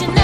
you know.